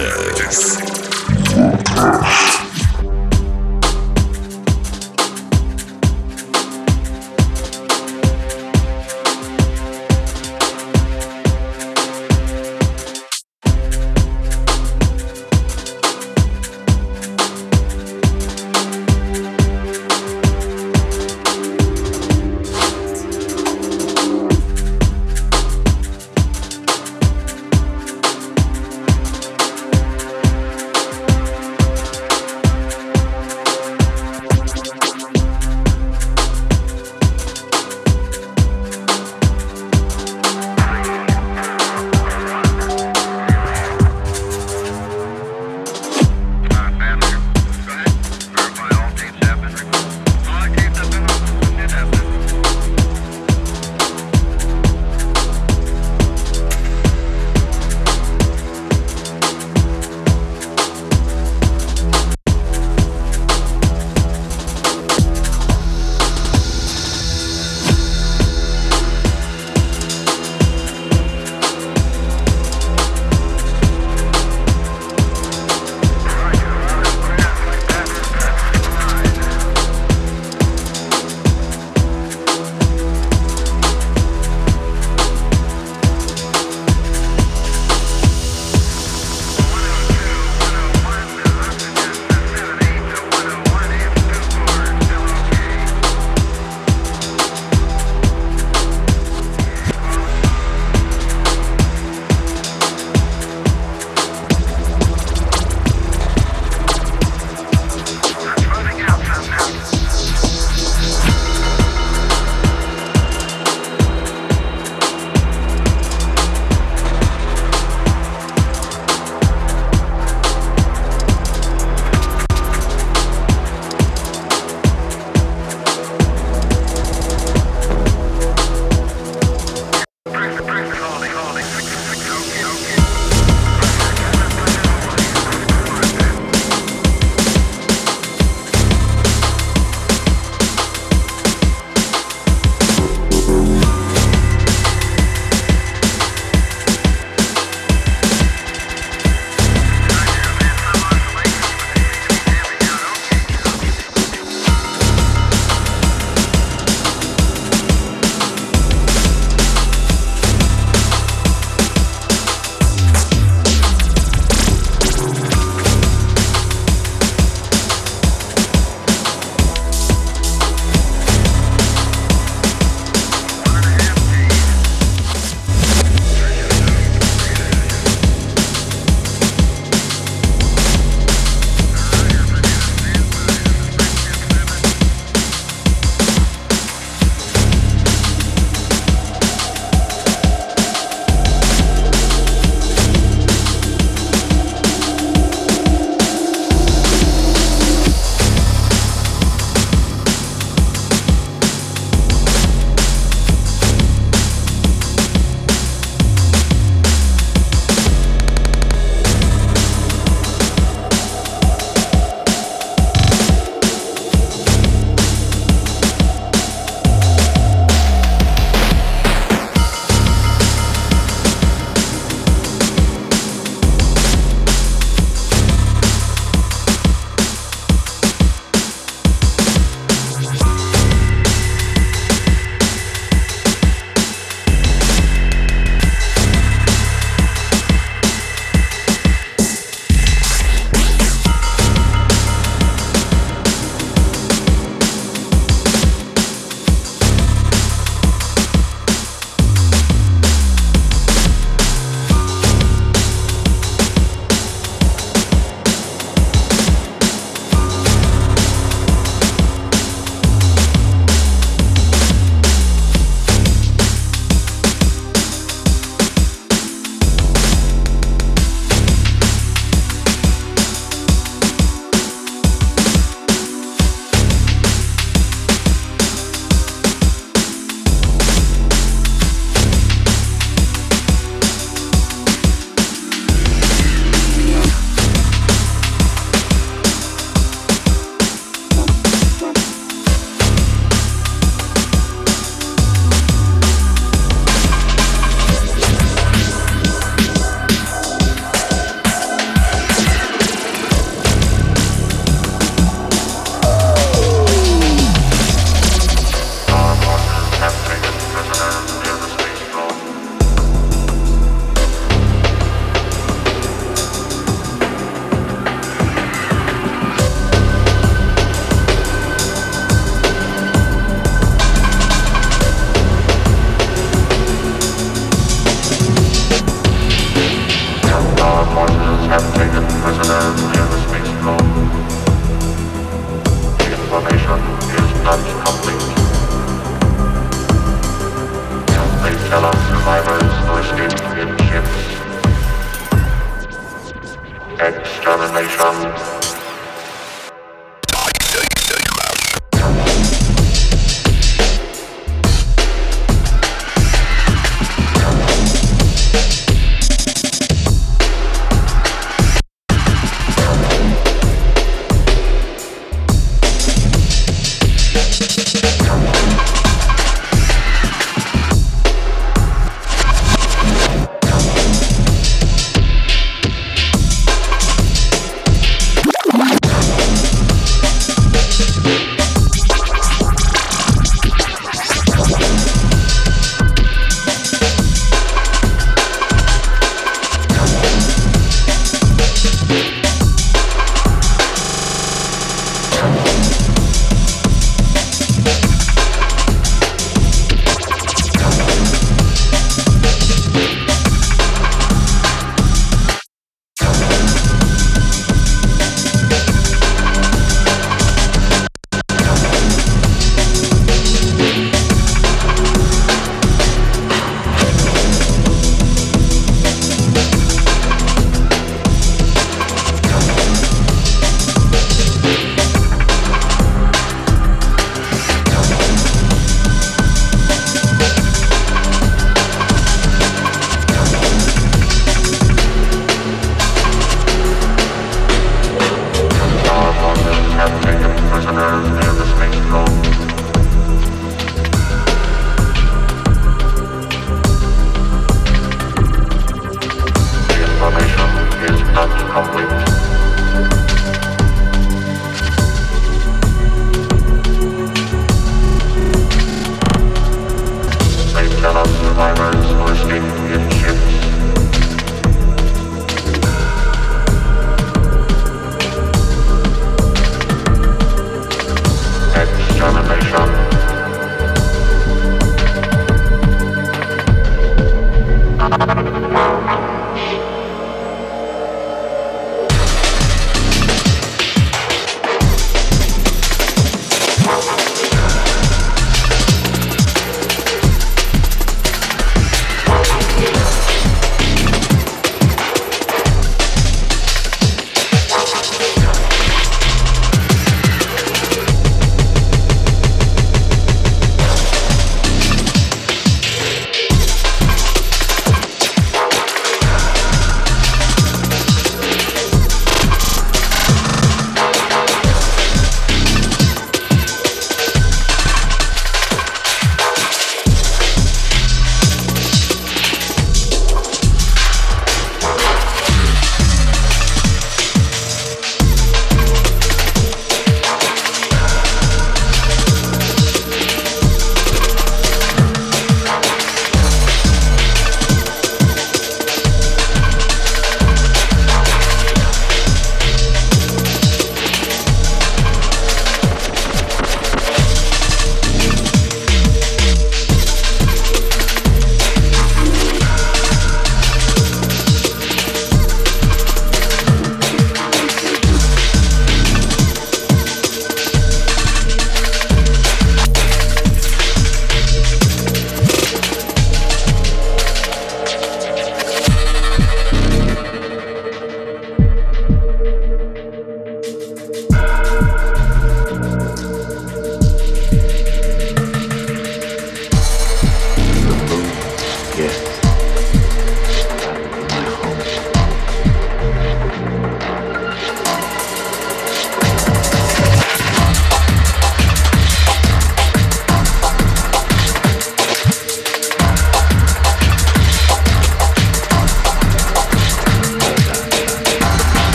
Toxic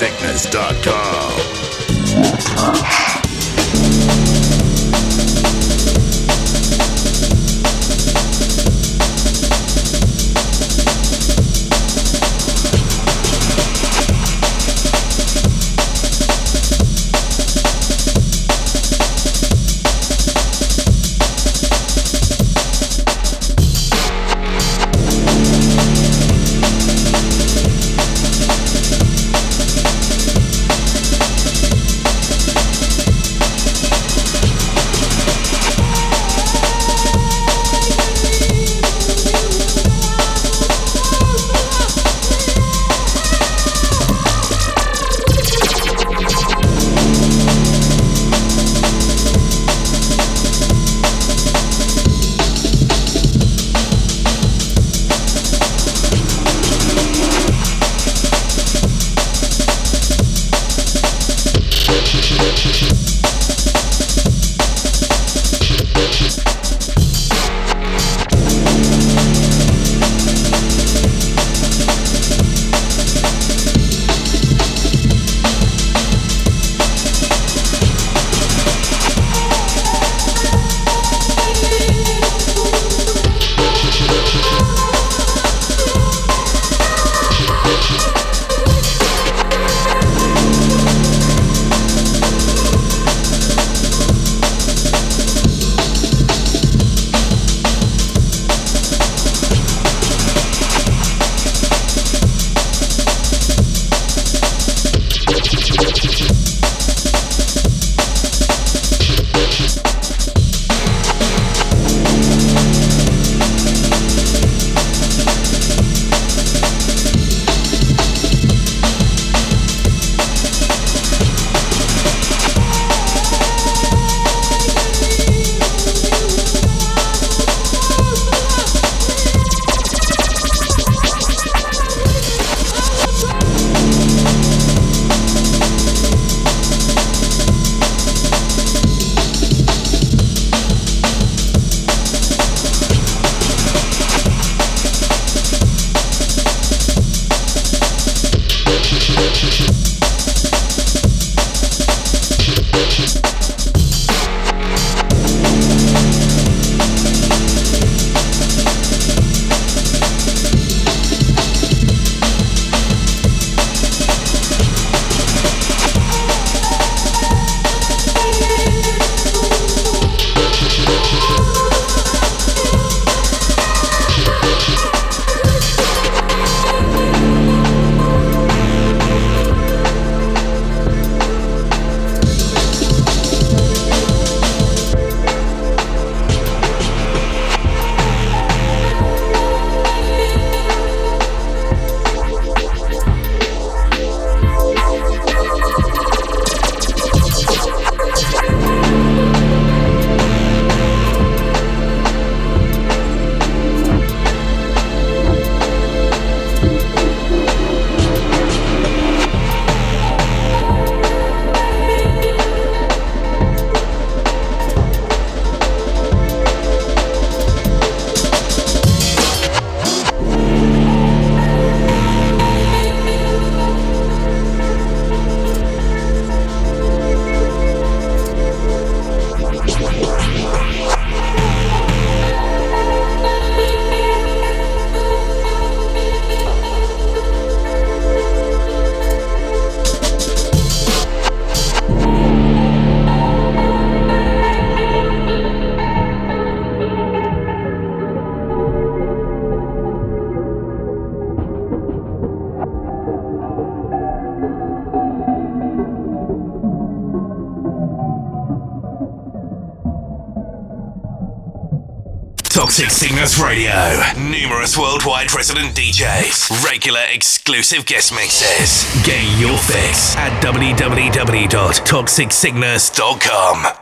ToxicSickness.com. Worldwide resident DJs. Regular exclusive guest mixes. Get your fix at www.toxicsickness.com.